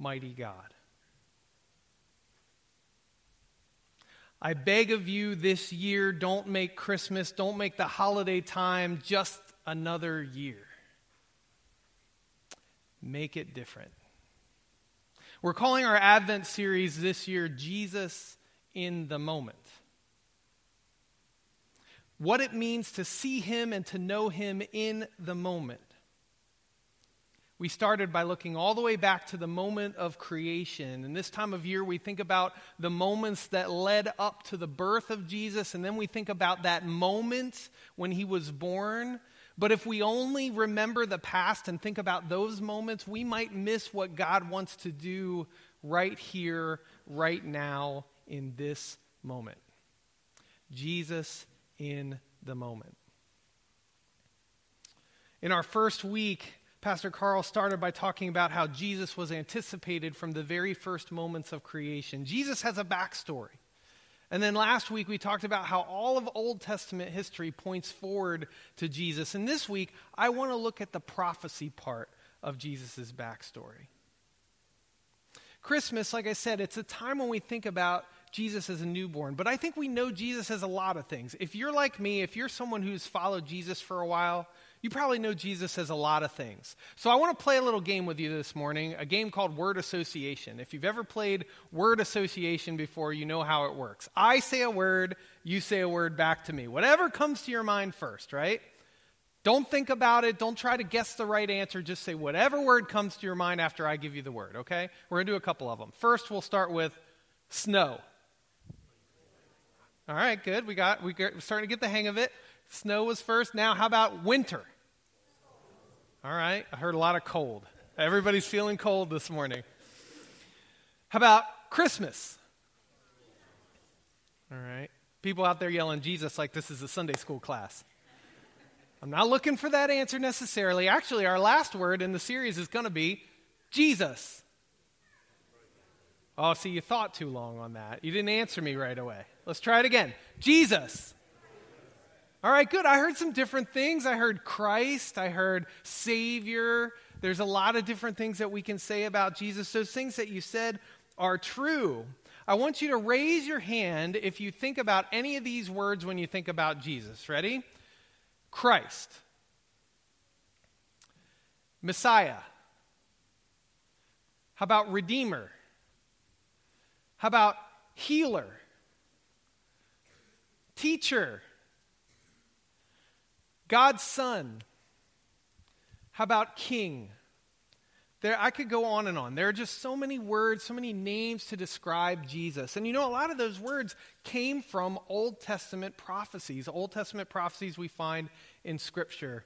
mighty God. I beg of you this year, don't make Christmas, don't make the holiday time just another year. Make it different. We're calling our Advent series this year Jesus in the Moment. What it means to see Him and to know Him in the moment. We started by looking all the way back to the moment of creation. And this time of year, we think about the moments that led up to the birth of Jesus, and then we think about that moment when he was born. But if we only remember the past and think about those moments, we might miss what God wants to do right here, right now, in this moment. Jesus in the moment. In our first week, Pastor Carl started by talking about how Jesus was anticipated from the very first moments of creation. Jesus has a backstory. And then last week we talked about how all of Old Testament history points forward to Jesus. And this week I want to look at the prophecy part of Jesus' backstory. Christmas, like I said, it's a time when we think about Jesus as a newborn, but I think we know Jesus as a lot of things. If you're like me, if you're someone who's followed Jesus for a while, you probably know Jesus says a lot of things. So I want to play a little game with you this morning, a game called word association. If you've ever played word association before, you know how it works. I say a word, you say a word back to me. Whatever comes to your mind first, right? Don't think about it. Don't try to guess the right answer. Just say whatever word comes to your mind after I give you the word, okay? We're going to do a couple of them. First, we'll start with snow. All right, good. We got we are starting to get the hang of it. Snow was first. Now, how about winter? All right, I heard a lot of cold. Everybody's feeling cold this morning. How about Christmas? All right. People out there yelling Jesus like this is a Sunday school class. I'm not looking for that answer necessarily. Actually, our last word in the series is going to be Jesus. Oh, see, you thought too long on that. You didn't answer me right away. Let's try it again. Jesus. All right, good. I heard some different things. I heard Christ, I heard Savior. There's a lot of different things that we can say about Jesus. Those things that you said are true. I want you to raise your hand if you think about any of these words when you think about Jesus. Ready? Christ, Messiah. How about Redeemer? How about Healer? Teacher? God's Son. How about King? There, I could go on and on. There are just so many words, so many names to describe Jesus. And you know, a lot of those words came from Old Testament prophecies, Old Testament prophecies we find in Scripture.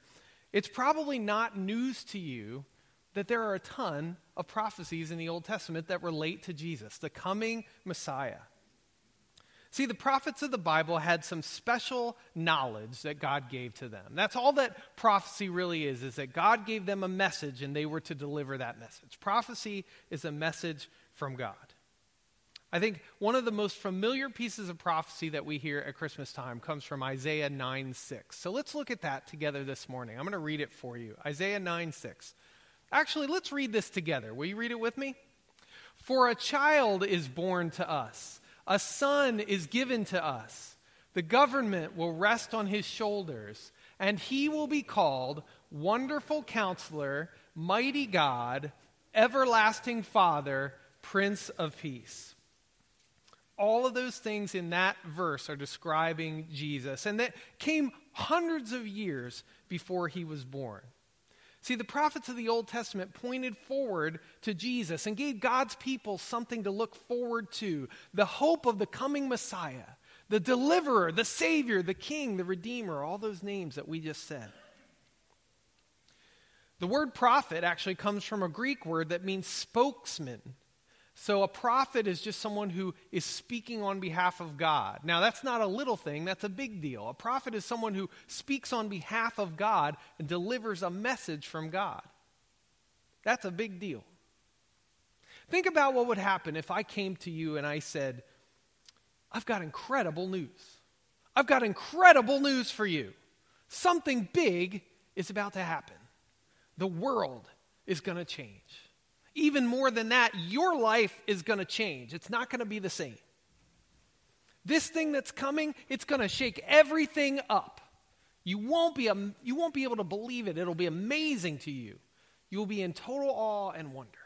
It's probably not news to you that there are a ton of prophecies in the Old Testament that relate to Jesus, the coming Messiah. See, the prophets of the Bible had some special knowledge that God gave to them. That's all that prophecy really is, is that God gave them a message and they were to deliver that message. Prophecy is a message from God. I think one of the most familiar pieces of prophecy that we hear at Christmas time comes from Isaiah 9 6. So let's look at that together this morning. I'm going to read it for you. Isaiah 9 6. Actually, let's read this together. Will you read it with me? For a child is born to us. A son is given to us. The government will rest on his shoulders, and he will be called Wonderful Counselor, Mighty God, Everlasting Father, Prince of Peace. All of those things in that verse are describing Jesus, and that came hundreds of years before he was born. See, the prophets of the Old Testament pointed forward to Jesus and gave God's people something to look forward to the hope of the coming Messiah, the deliverer, the Savior, the King, the Redeemer, all those names that we just said. The word prophet actually comes from a Greek word that means spokesman. So a prophet is just someone who is speaking on behalf of God. Now, that's not a little thing, that's a big deal. A prophet is someone who speaks on behalf of God and delivers a message from God. That's a big deal. Think about what would happen if I came to you and I said, I've got incredible news. I've got incredible news for you. Something big is about to happen. The world is going to change. Even more than that, your life is going to change. It's not going to be the same. This thing that's coming, it's going to shake everything up. You won't, be, you won't be able to believe it. It'll be amazing to you. You will be in total awe and wonder.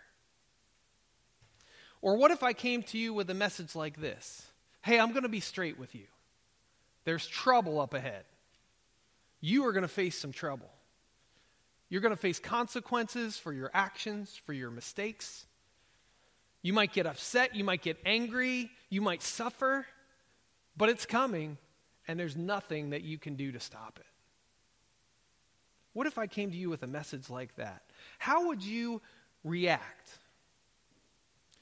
Or what if I came to you with a message like this? Hey, I'm going to be straight with you. There's trouble up ahead. You are going to face some trouble. You're going to face consequences for your actions, for your mistakes. You might get upset, you might get angry, you might suffer, but it's coming, and there's nothing that you can do to stop it. What if I came to you with a message like that? How would you react?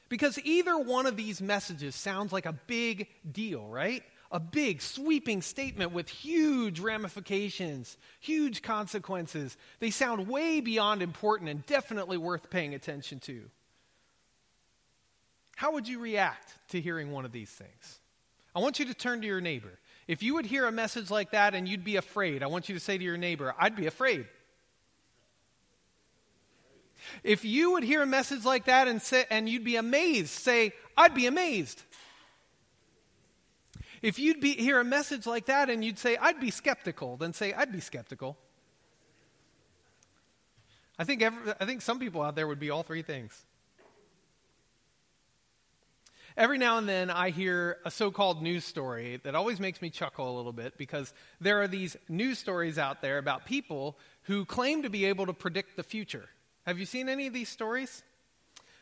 Because either one of these messages sounds like a big deal, right? A big, sweeping statement with huge ramifications, huge consequences. They sound way beyond important and definitely worth paying attention to. How would you react to hearing one of these things? I want you to turn to your neighbor. If you would hear a message like that and you'd be afraid, I want you to say to your neighbor, I'd be afraid. If you would hear a message like that and, say, and you'd be amazed, say, I'd be amazed. If you'd be, hear a message like that and you'd say, I'd be skeptical, then say, I'd be skeptical. I think, every, I think some people out there would be all three things. Every now and then I hear a so called news story that always makes me chuckle a little bit because there are these news stories out there about people who claim to be able to predict the future. Have you seen any of these stories?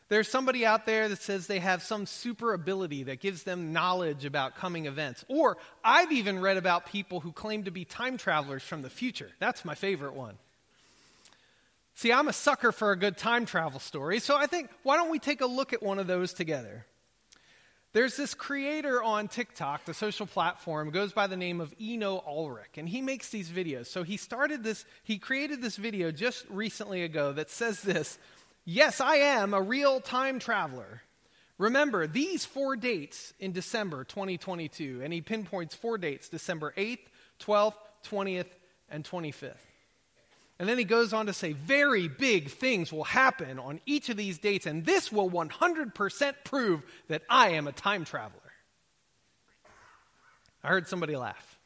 There's somebody out there that says they have some super ability that gives them knowledge about coming events. Or I've even read about people who claim to be time travelers from the future. That's my favorite one. See, I'm a sucker for a good time travel story, so I think why don't we take a look at one of those together? There's this creator on TikTok, the social platform, goes by the name of Eno Alaric, and he makes these videos. So he started this, he created this video just recently ago that says this Yes, I am a real time traveler. Remember these four dates in December 2022, and he pinpoints four dates December 8th, 12th, 20th, and 25th. And then he goes on to say, very big things will happen on each of these dates, and this will 100% prove that I am a time traveler. I heard somebody laugh.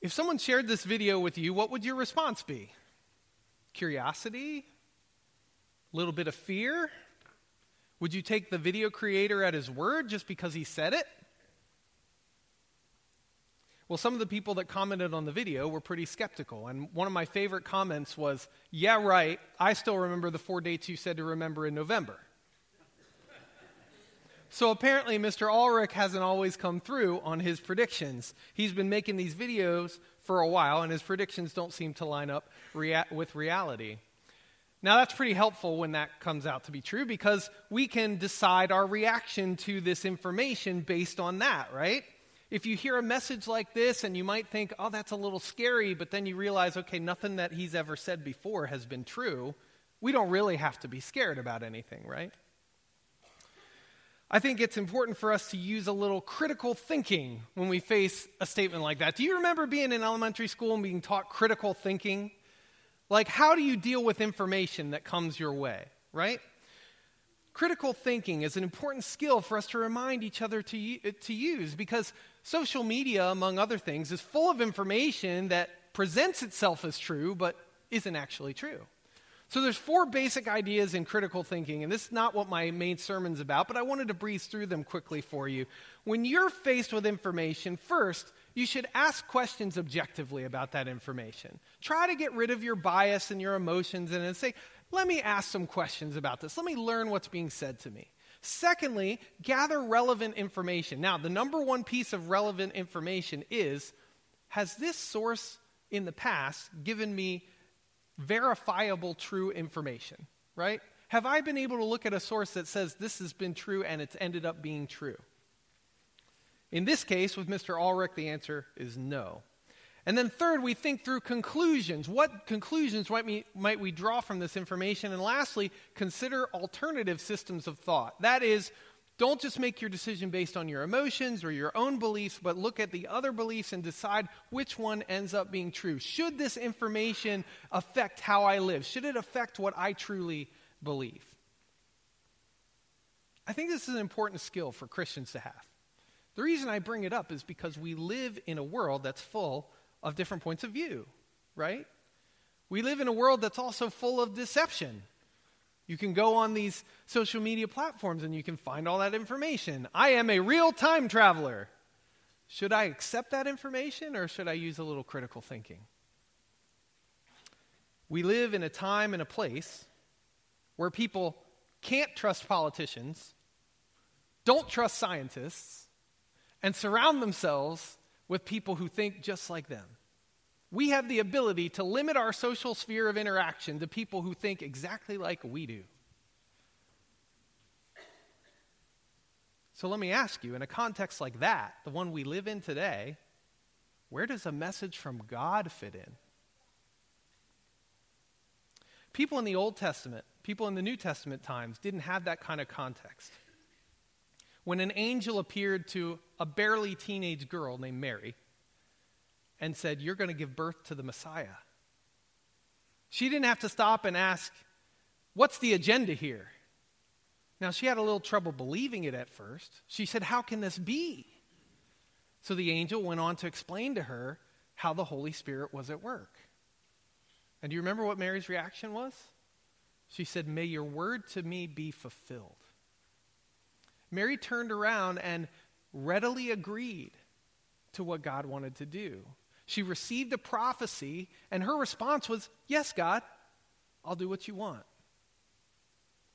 If someone shared this video with you, what would your response be? Curiosity? Little bit of fear? Would you take the video creator at his word just because he said it? Well, some of the people that commented on the video were pretty skeptical. And one of my favorite comments was, Yeah, right. I still remember the four dates you said to remember in November. so apparently, Mr. Alaric hasn't always come through on his predictions. He's been making these videos for a while, and his predictions don't seem to line up rea- with reality. Now, that's pretty helpful when that comes out to be true because we can decide our reaction to this information based on that, right? if you hear a message like this and you might think, oh, that's a little scary, but then you realize, okay, nothing that he's ever said before has been true, we don't really have to be scared about anything, right? I think it's important for us to use a little critical thinking when we face a statement like that. Do you remember being in elementary school and being taught critical thinking? Like, how do you deal with information that comes your way, right? Critical thinking is an important skill for us to remind each other to, uh, to use because social media, among other things, is full of information that presents itself as true but isn't actually true. So there's four basic ideas in critical thinking, and this is not what my main sermon's about, but I wanted to breeze through them quickly for you. When you're faced with information, first, you should ask questions objectively about that information. Try to get rid of your bias and your emotions and say, let me ask some questions about this. Let me learn what's being said to me. Secondly, gather relevant information. Now, the number one piece of relevant information is Has this source in the past given me verifiable true information? Right? Have I been able to look at a source that says this has been true and it's ended up being true? In this case, with Mr. Alaric, the answer is no. And then, third, we think through conclusions. What conclusions might we, might we draw from this information? And lastly, consider alternative systems of thought. That is, don't just make your decision based on your emotions or your own beliefs, but look at the other beliefs and decide which one ends up being true. Should this information affect how I live? Should it affect what I truly believe. I think this is an important skill for Christians to have. The reason I bring it up is because we live in a world that's full of different points of view, right? We live in a world that's also full of deception. You can go on these social media platforms and you can find all that information. I am a real time traveler. Should I accept that information or should I use a little critical thinking? We live in a time and a place where people can't trust politicians, don't trust scientists, and surround themselves with people who think just like them. We have the ability to limit our social sphere of interaction to people who think exactly like we do. So let me ask you, in a context like that, the one we live in today, where does a message from God fit in? People in the Old Testament, people in the New Testament times didn't have that kind of context. When an angel appeared to a barely teenage girl named Mary and said, You're going to give birth to the Messiah, she didn't have to stop and ask, What's the agenda here? Now, she had a little trouble believing it at first. She said, How can this be? So the angel went on to explain to her how the Holy Spirit was at work. And do you remember what Mary's reaction was? She said, May your word to me be fulfilled. Mary turned around and readily agreed to what God wanted to do. She received a prophecy, and her response was, Yes, God, I'll do what you want.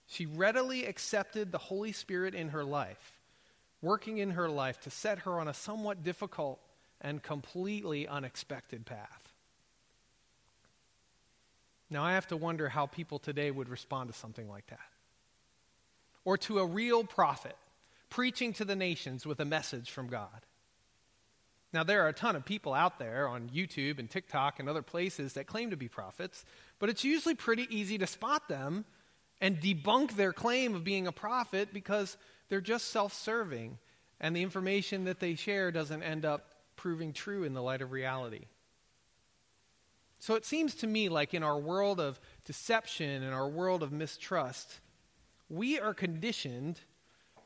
She readily accepted the Holy Spirit in her life, working in her life to set her on a somewhat difficult and completely unexpected path. Now, I have to wonder how people today would respond to something like that. Or to a real prophet preaching to the nations with a message from God. Now, there are a ton of people out there on YouTube and TikTok and other places that claim to be prophets, but it's usually pretty easy to spot them and debunk their claim of being a prophet because they're just self serving and the information that they share doesn't end up proving true in the light of reality. So it seems to me like in our world of deception and our world of mistrust, we are conditioned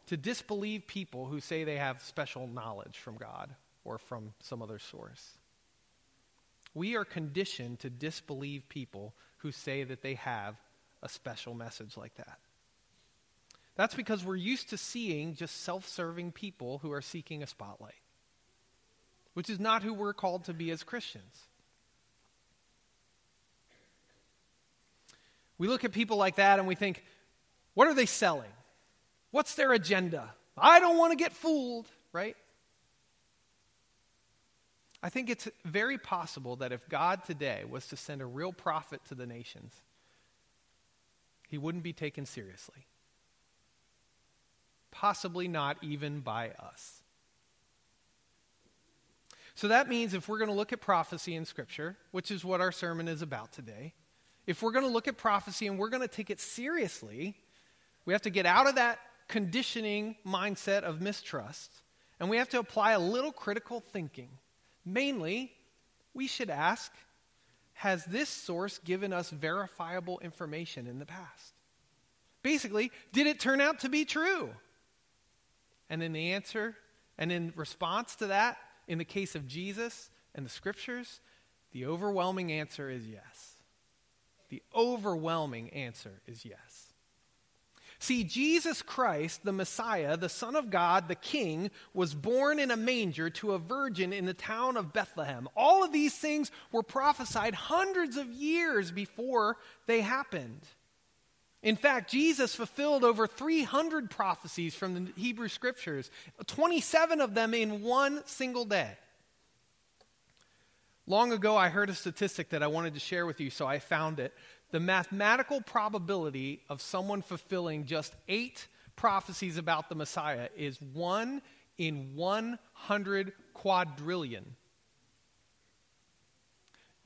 to disbelieve people who say they have special knowledge from God or from some other source. We are conditioned to disbelieve people who say that they have a special message like that. That's because we're used to seeing just self serving people who are seeking a spotlight, which is not who we're called to be as Christians. We look at people like that and we think, what are they selling? What's their agenda? I don't want to get fooled, right? I think it's very possible that if God today was to send a real prophet to the nations, he wouldn't be taken seriously. Possibly not even by us. So that means if we're going to look at prophecy in Scripture, which is what our sermon is about today, if we're going to look at prophecy and we're going to take it seriously, we have to get out of that conditioning mindset of mistrust and we have to apply a little critical thinking. Mainly, we should ask Has this source given us verifiable information in the past? Basically, did it turn out to be true? And in the answer, and in response to that, in the case of Jesus and the scriptures, the overwhelming answer is yes. The overwhelming answer is yes. See, Jesus Christ, the Messiah, the Son of God, the King, was born in a manger to a virgin in the town of Bethlehem. All of these things were prophesied hundreds of years before they happened. In fact, Jesus fulfilled over 300 prophecies from the Hebrew Scriptures, 27 of them in one single day. Long ago, I heard a statistic that I wanted to share with you, so I found it. The mathematical probability of someone fulfilling just eight prophecies about the Messiah is one in 100 quadrillion.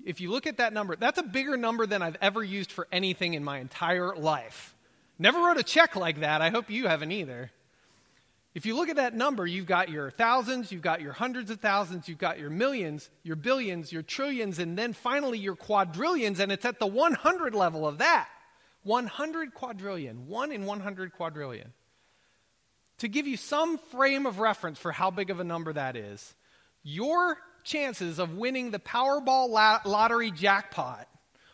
If you look at that number, that's a bigger number than I've ever used for anything in my entire life. Never wrote a check like that. I hope you haven't either. If you look at that number, you've got your thousands, you've got your hundreds of thousands, you've got your millions, your billions, your trillions, and then finally your quadrillions, and it's at the 100 level of that. 100 quadrillion, 1 in 100 quadrillion. To give you some frame of reference for how big of a number that is, your chances of winning the Powerball lottery jackpot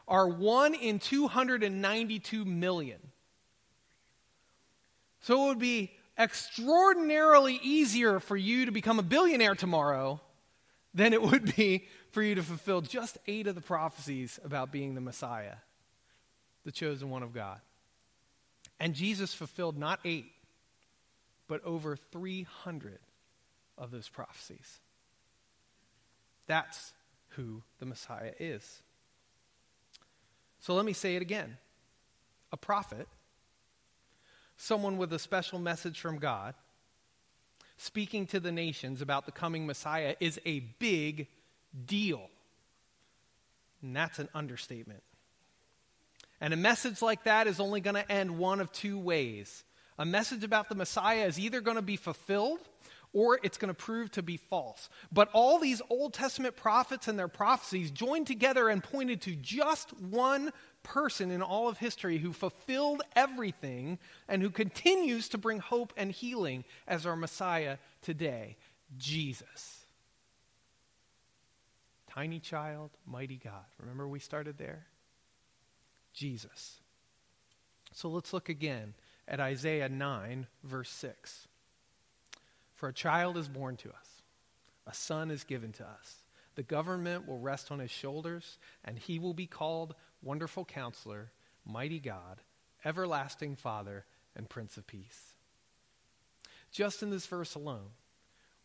are 1 in 292 million. So it would be extraordinarily easier for you to become a billionaire tomorrow than it would be for you to fulfill just eight of the prophecies about being the Messiah, the chosen one of God. And Jesus fulfilled not eight, but over 300 of those prophecies. That's who the Messiah is. So let me say it again a prophet, someone with a special message from God, speaking to the nations about the coming Messiah, is a big deal. And that's an understatement. And a message like that is only going to end one of two ways. A message about the Messiah is either going to be fulfilled or it's going to prove to be false. But all these Old Testament prophets and their prophecies joined together and pointed to just one person in all of history who fulfilled everything and who continues to bring hope and healing as our Messiah today Jesus. Tiny child, mighty God. Remember we started there? Jesus. So let's look again at Isaiah 9, verse 6. For a child is born to us, a son is given to us. The government will rest on his shoulders, and he will be called Wonderful Counselor, Mighty God, Everlasting Father, and Prince of Peace. Just in this verse alone,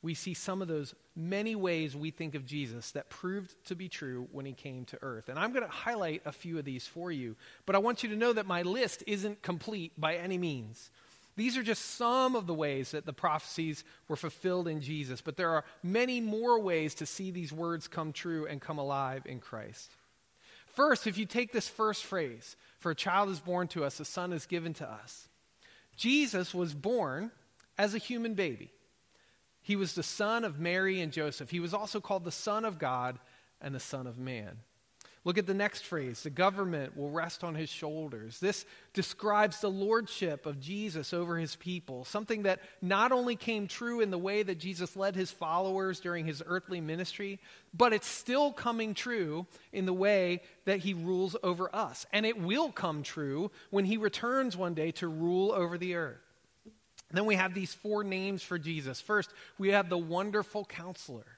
we see some of those many ways we think of Jesus that proved to be true when he came to earth. And I'm going to highlight a few of these for you, but I want you to know that my list isn't complete by any means. These are just some of the ways that the prophecies were fulfilled in Jesus, but there are many more ways to see these words come true and come alive in Christ. First, if you take this first phrase, for a child is born to us, a son is given to us, Jesus was born as a human baby. He was the son of Mary and Joseph. He was also called the Son of God and the Son of Man. Look at the next phrase the government will rest on his shoulders. This describes the lordship of Jesus over his people, something that not only came true in the way that Jesus led his followers during his earthly ministry, but it's still coming true in the way that he rules over us. And it will come true when he returns one day to rule over the earth. Then we have these four names for Jesus. First, we have the wonderful counselor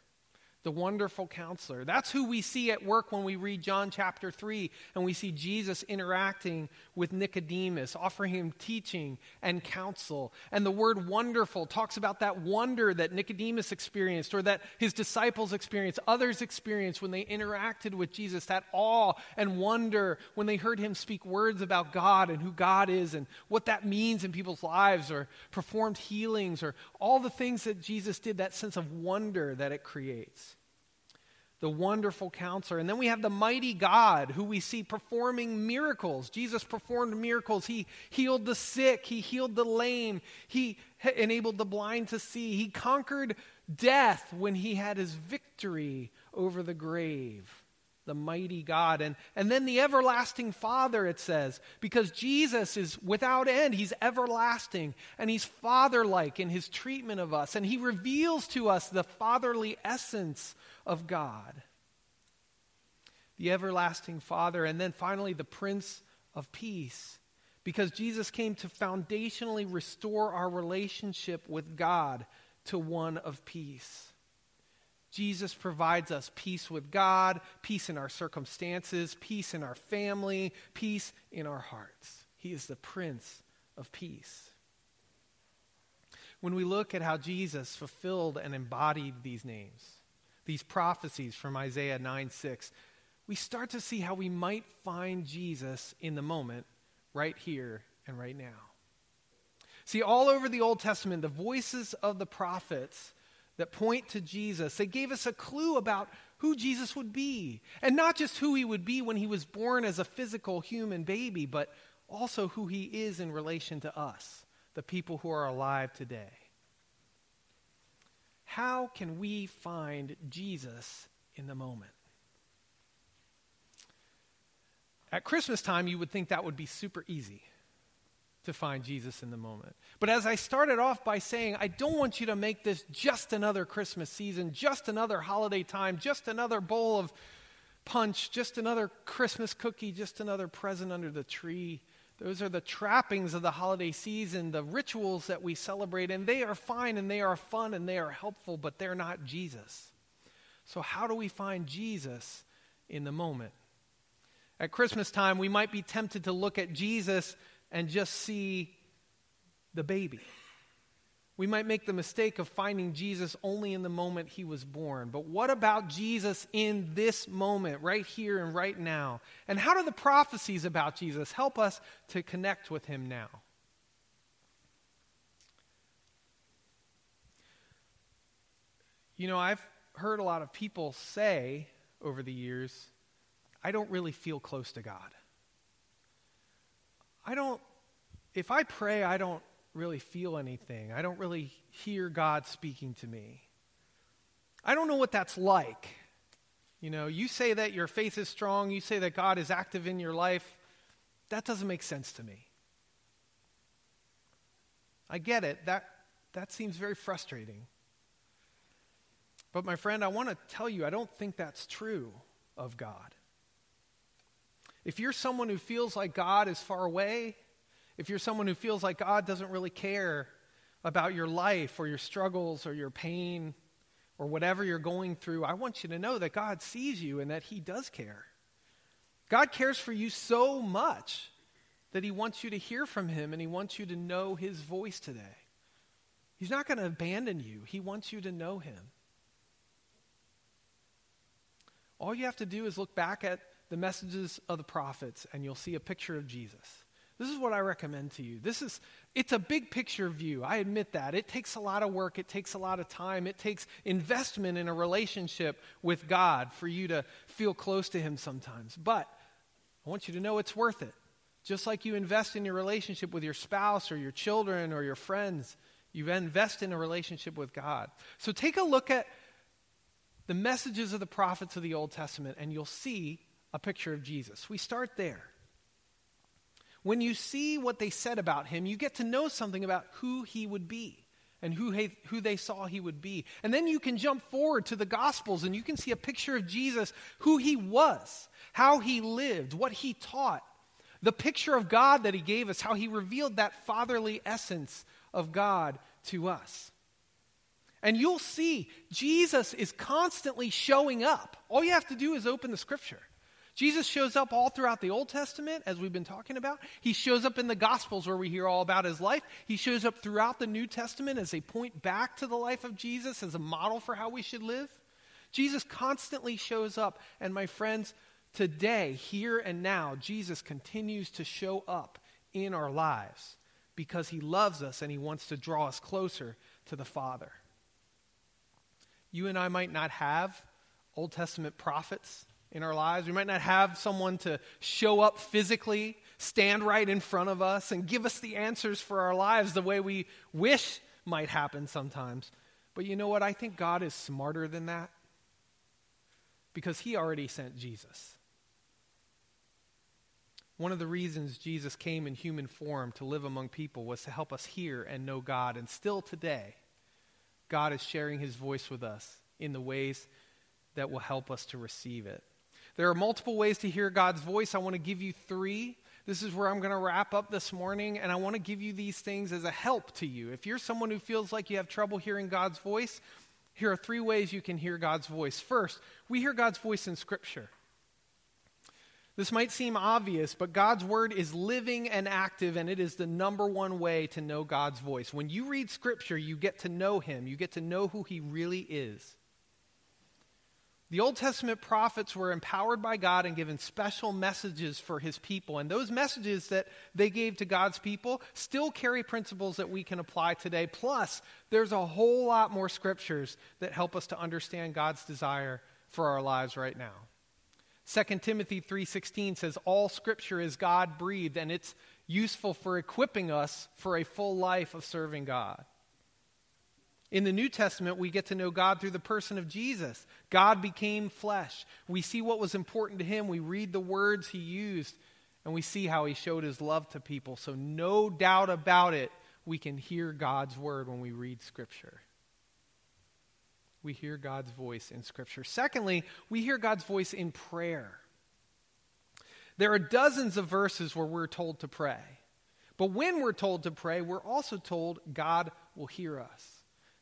the wonderful counselor. That's who we see at work when we read John chapter 3 and we see Jesus interacting with Nicodemus, offering him teaching and counsel. And the word wonderful talks about that wonder that Nicodemus experienced or that his disciples experienced, others experienced when they interacted with Jesus, that awe and wonder when they heard him speak words about God and who God is and what that means in people's lives or performed healings or all the things that Jesus did, that sense of wonder that it creates the wonderful counselor. And then we have the mighty God who we see performing miracles. Jesus performed miracles. He healed the sick, he healed the lame, he enabled the blind to see, he conquered death when he had his victory over the grave. The mighty God. And, and then the everlasting Father, it says, because Jesus is without end. He's everlasting and he's father like in his treatment of us. And he reveals to us the fatherly essence of God, the everlasting Father, and then finally the Prince of Peace. Because Jesus came to foundationally restore our relationship with God to one of peace. Jesus provides us peace with God, peace in our circumstances, peace in our family, peace in our hearts. He is the Prince of Peace. When we look at how Jesus fulfilled and embodied these names, these prophecies from Isaiah 9 6, we start to see how we might find Jesus in the moment, right here and right now. See, all over the Old Testament, the voices of the prophets that point to Jesus, they gave us a clue about who Jesus would be. And not just who he would be when he was born as a physical human baby, but also who he is in relation to us, the people who are alive today. How can we find Jesus in the moment? At Christmas time, you would think that would be super easy to find Jesus in the moment. But as I started off by saying, I don't want you to make this just another Christmas season, just another holiday time, just another bowl of punch, just another Christmas cookie, just another present under the tree. Those are the trappings of the holiday season, the rituals that we celebrate, and they are fine and they are fun and they are helpful, but they're not Jesus. So, how do we find Jesus in the moment? At Christmas time, we might be tempted to look at Jesus and just see the baby. We might make the mistake of finding Jesus only in the moment he was born. But what about Jesus in this moment, right here and right now? And how do the prophecies about Jesus help us to connect with him now? You know, I've heard a lot of people say over the years, I don't really feel close to God. I don't, if I pray, I don't really feel anything. I don't really hear God speaking to me. I don't know what that's like. You know, you say that your faith is strong, you say that God is active in your life. That doesn't make sense to me. I get it. That, that seems very frustrating. But, my friend, I want to tell you, I don't think that's true of God. If you're someone who feels like God is far away, if you're someone who feels like God doesn't really care about your life or your struggles or your pain or whatever you're going through, I want you to know that God sees you and that He does care. God cares for you so much that He wants you to hear from Him and He wants you to know His voice today. He's not going to abandon you, He wants you to know Him. All you have to do is look back at the messages of the prophets and you'll see a picture of Jesus. This is what I recommend to you. This is it's a big picture view. I admit that. It takes a lot of work, it takes a lot of time, it takes investment in a relationship with God for you to feel close to him sometimes. But I want you to know it's worth it. Just like you invest in your relationship with your spouse or your children or your friends, you invest in a relationship with God. So take a look at the messages of the prophets of the Old Testament and you'll see a picture of Jesus. We start there. When you see what they said about him, you get to know something about who he would be and who, he, who they saw he would be. And then you can jump forward to the Gospels and you can see a picture of Jesus, who he was, how he lived, what he taught, the picture of God that he gave us, how he revealed that fatherly essence of God to us. And you'll see Jesus is constantly showing up. All you have to do is open the scripture. Jesus shows up all throughout the Old Testament, as we've been talking about. He shows up in the Gospels where we hear all about his life. He shows up throughout the New Testament as they point back to the life of Jesus as a model for how we should live. Jesus constantly shows up. And my friends, today, here and now, Jesus continues to show up in our lives because he loves us and he wants to draw us closer to the Father. You and I might not have Old Testament prophets in our lives. We might not have someone to show up physically, stand right in front of us, and give us the answers for our lives the way we wish might happen sometimes. But you know what? I think God is smarter than that because He already sent Jesus. One of the reasons Jesus came in human form to live among people was to help us hear and know God. And still today, God is sharing His voice with us in the ways that will help us to receive it. There are multiple ways to hear God's voice. I want to give you three. This is where I'm going to wrap up this morning, and I want to give you these things as a help to you. If you're someone who feels like you have trouble hearing God's voice, here are three ways you can hear God's voice. First, we hear God's voice in Scripture. This might seem obvious, but God's word is living and active, and it is the number one way to know God's voice. When you read Scripture, you get to know Him, you get to know who He really is. The Old Testament prophets were empowered by God and given special messages for his people. And those messages that they gave to God's people still carry principles that we can apply today. Plus, there's a whole lot more scriptures that help us to understand God's desire for our lives right now. 2 Timothy 3:16 says all scripture is God-breathed and it's useful for equipping us for a full life of serving God. In the New Testament, we get to know God through the person of Jesus. God became flesh. We see what was important to him. We read the words he used, and we see how he showed his love to people. So, no doubt about it, we can hear God's word when we read Scripture. We hear God's voice in Scripture. Secondly, we hear God's voice in prayer. There are dozens of verses where we're told to pray. But when we're told to pray, we're also told God will hear us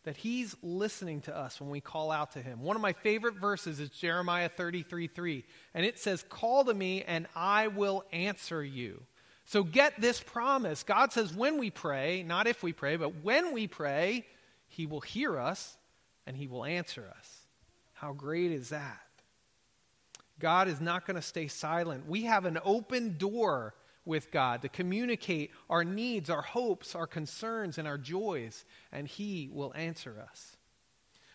that he's listening to us when we call out to him. One of my favorite verses is Jeremiah 33 3, and it says, Call to me, and I will answer you. So get this promise. God says, when we pray, not if we pray, but when we pray, he will hear us and he will answer us. How great is that? God is not going to stay silent. We have an open door with God, to communicate our needs, our hopes, our concerns, and our joys, and He will answer us.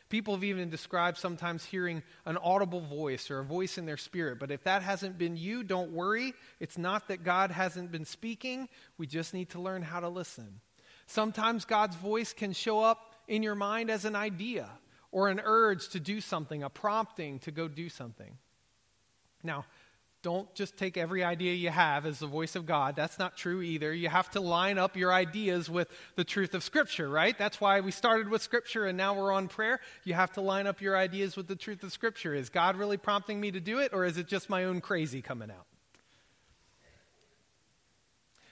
People have even described sometimes hearing an audible voice or a voice in their spirit. But if that hasn't been you, don't worry. It's not that God hasn't been speaking. We just need to learn how to listen. Sometimes God's voice can show up in your mind as an idea or an urge to do something, a prompting to go do something. Now, don't just take every idea you have as the voice of God. That's not true either. You have to line up your ideas with the truth of Scripture, right? That's why we started with Scripture and now we're on prayer. You have to line up your ideas with the truth of Scripture. Is God really prompting me to do it, or is it just my own crazy coming out?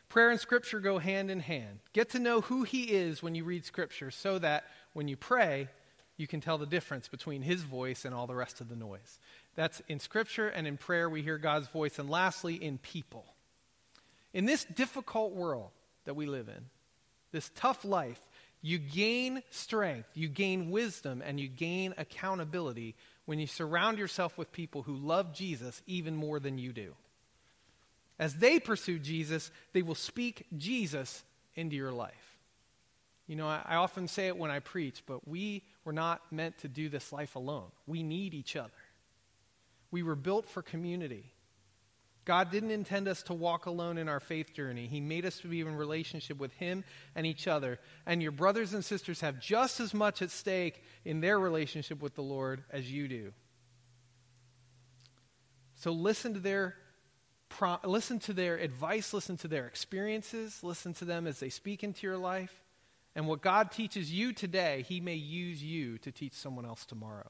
Prayer and Scripture go hand in hand. Get to know who He is when you read Scripture so that when you pray, you can tell the difference between His voice and all the rest of the noise. That's in Scripture and in prayer, we hear God's voice. And lastly, in people. In this difficult world that we live in, this tough life, you gain strength, you gain wisdom, and you gain accountability when you surround yourself with people who love Jesus even more than you do. As they pursue Jesus, they will speak Jesus into your life. You know, I, I often say it when I preach, but we were not meant to do this life alone. We need each other. We were built for community. God didn't intend us to walk alone in our faith journey. He made us to be in relationship with Him and each other. And your brothers and sisters have just as much at stake in their relationship with the Lord as you do. So listen to their listen to their advice, listen to their experiences, listen to them as they speak into your life. And what God teaches you today, He may use you to teach someone else tomorrow.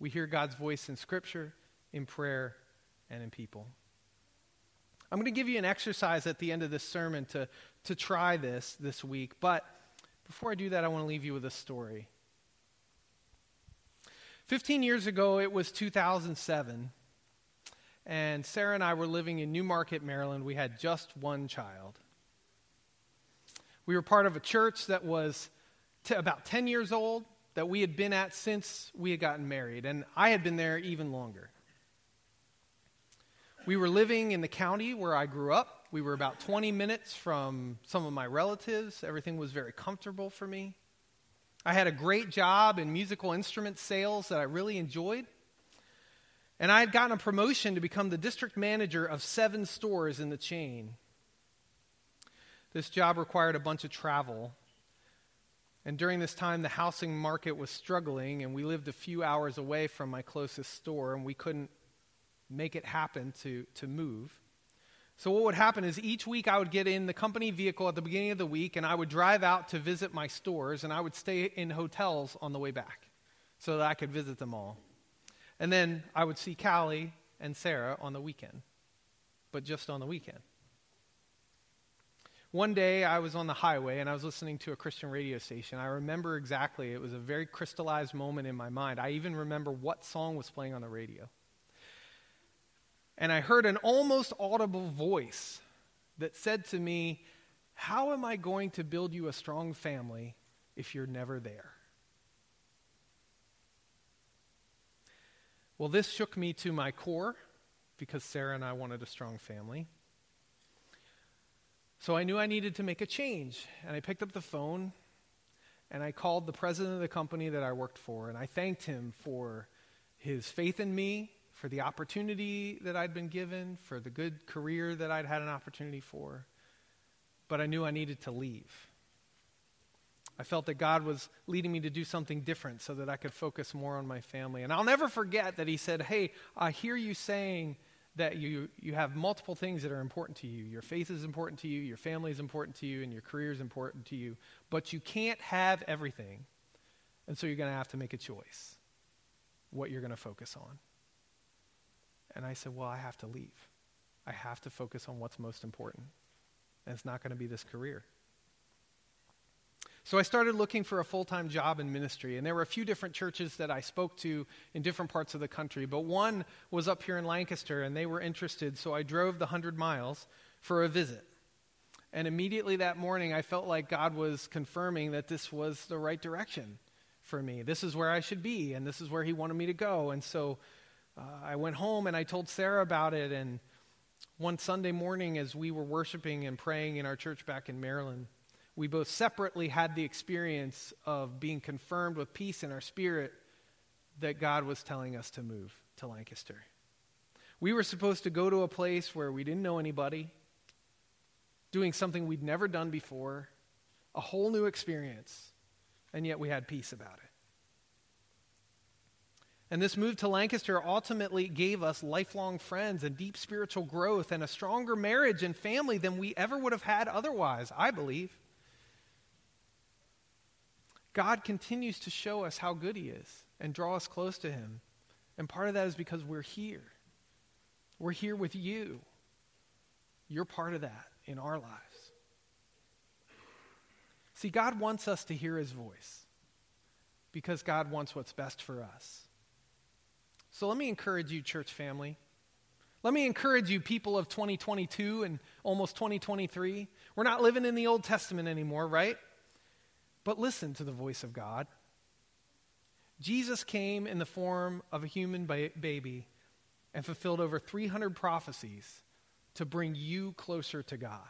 We hear God's voice in Scripture, in prayer, and in people. I'm going to give you an exercise at the end of this sermon to, to try this this week. But before I do that, I want to leave you with a story. 15 years ago, it was 2007, and Sarah and I were living in New Market, Maryland. We had just one child. We were part of a church that was t- about 10 years old, that we had been at since we had gotten married, and I had been there even longer. We were living in the county where I grew up. We were about 20 minutes from some of my relatives. Everything was very comfortable for me. I had a great job in musical instrument sales that I really enjoyed. And I had gotten a promotion to become the district manager of seven stores in the chain. This job required a bunch of travel, and during this time, the housing market was struggling, and we lived a few hours away from my closest store, and we couldn't make it happen to, to move. So, what would happen is each week I would get in the company vehicle at the beginning of the week, and I would drive out to visit my stores, and I would stay in hotels on the way back so that I could visit them all. And then I would see Callie and Sarah on the weekend, but just on the weekend. One day I was on the highway and I was listening to a Christian radio station. I remember exactly, it was a very crystallized moment in my mind. I even remember what song was playing on the radio. And I heard an almost audible voice that said to me, How am I going to build you a strong family if you're never there? Well, this shook me to my core because Sarah and I wanted a strong family. So I knew I needed to make a change. And I picked up the phone and I called the president of the company that I worked for. And I thanked him for his faith in me, for the opportunity that I'd been given, for the good career that I'd had an opportunity for. But I knew I needed to leave. I felt that God was leading me to do something different so that I could focus more on my family. And I'll never forget that He said, Hey, I hear you saying that you, you have multiple things that are important to you. Your faith is important to you, your family is important to you, and your career is important to you. But you can't have everything. And so you're going to have to make a choice what you're going to focus on. And I said, Well, I have to leave. I have to focus on what's most important. And it's not going to be this career. So I started looking for a full time job in ministry. And there were a few different churches that I spoke to in different parts of the country. But one was up here in Lancaster, and they were interested. So I drove the 100 miles for a visit. And immediately that morning, I felt like God was confirming that this was the right direction for me. This is where I should be, and this is where He wanted me to go. And so uh, I went home and I told Sarah about it. And one Sunday morning, as we were worshiping and praying in our church back in Maryland, we both separately had the experience of being confirmed with peace in our spirit that God was telling us to move to Lancaster. We were supposed to go to a place where we didn't know anybody, doing something we'd never done before, a whole new experience, and yet we had peace about it. And this move to Lancaster ultimately gave us lifelong friends and deep spiritual growth and a stronger marriage and family than we ever would have had otherwise, I believe. God continues to show us how good He is and draw us close to Him. And part of that is because we're here. We're here with you. You're part of that in our lives. See, God wants us to hear His voice because God wants what's best for us. So let me encourage you, church family. Let me encourage you, people of 2022 and almost 2023. We're not living in the Old Testament anymore, right? But listen to the voice of God. Jesus came in the form of a human ba- baby and fulfilled over 300 prophecies to bring you closer to God.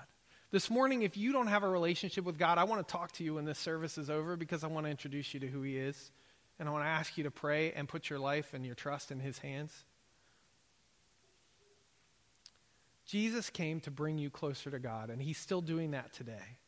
This morning, if you don't have a relationship with God, I want to talk to you when this service is over because I want to introduce you to who He is. And I want to ask you to pray and put your life and your trust in His hands. Jesus came to bring you closer to God, and He's still doing that today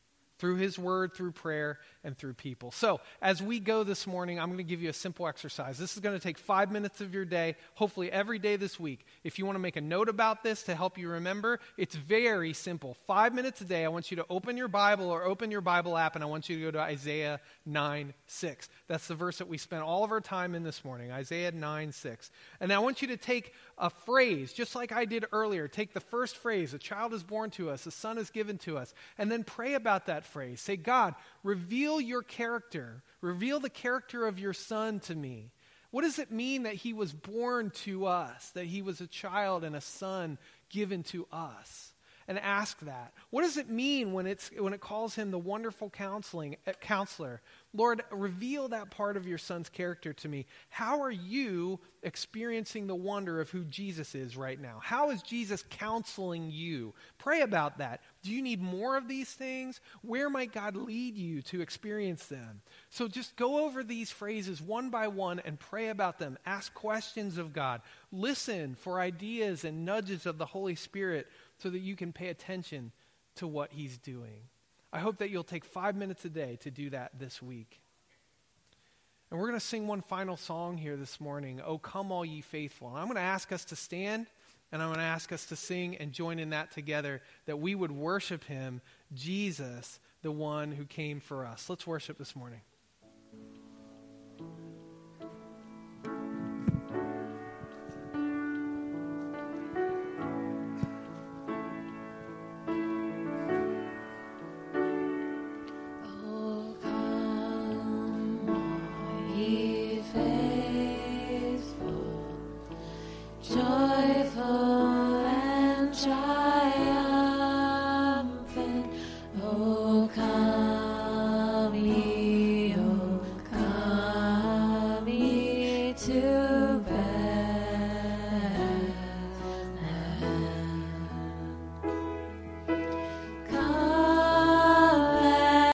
through His Word, through prayer, and through people. So, as we go this morning, I'm going to give you a simple exercise. This is going to take five minutes of your day, hopefully every day this week. If you want to make a note about this to help you remember, it's very simple. Five minutes a day, I want you to open your Bible or open your Bible app, and I want you to go to Isaiah 9 6. That's the verse that we spent all of our time in this morning, Isaiah 9 6. And I want you to take a phrase, just like I did earlier. Take the first phrase, a child is born to us, a son is given to us, and then pray about that phrase. Say, God, reveal your character. Reveal the character of your son to me. What does it mean that he was born to us, that he was a child and a son given to us? and ask that. What does it mean when, it's, when it calls him the wonderful counseling, uh, counselor? Lord, reveal that part of your son's character to me. How are you experiencing the wonder of who Jesus is right now? How is Jesus counseling you? Pray about that. Do you need more of these things? Where might God lead you to experience them? So just go over these phrases one by one and pray about them. Ask questions of God. Listen for ideas and nudges of the Holy Spirit so that you can pay attention to what He's doing. I hope that you'll take five minutes a day to do that this week. And we're going to sing one final song here this morning, Oh Come All Ye Faithful. And I'm going to ask us to stand and I'm going to ask us to sing and join in that together, that we would worship Him, Jesus, the one who came for us. Let's worship this morning.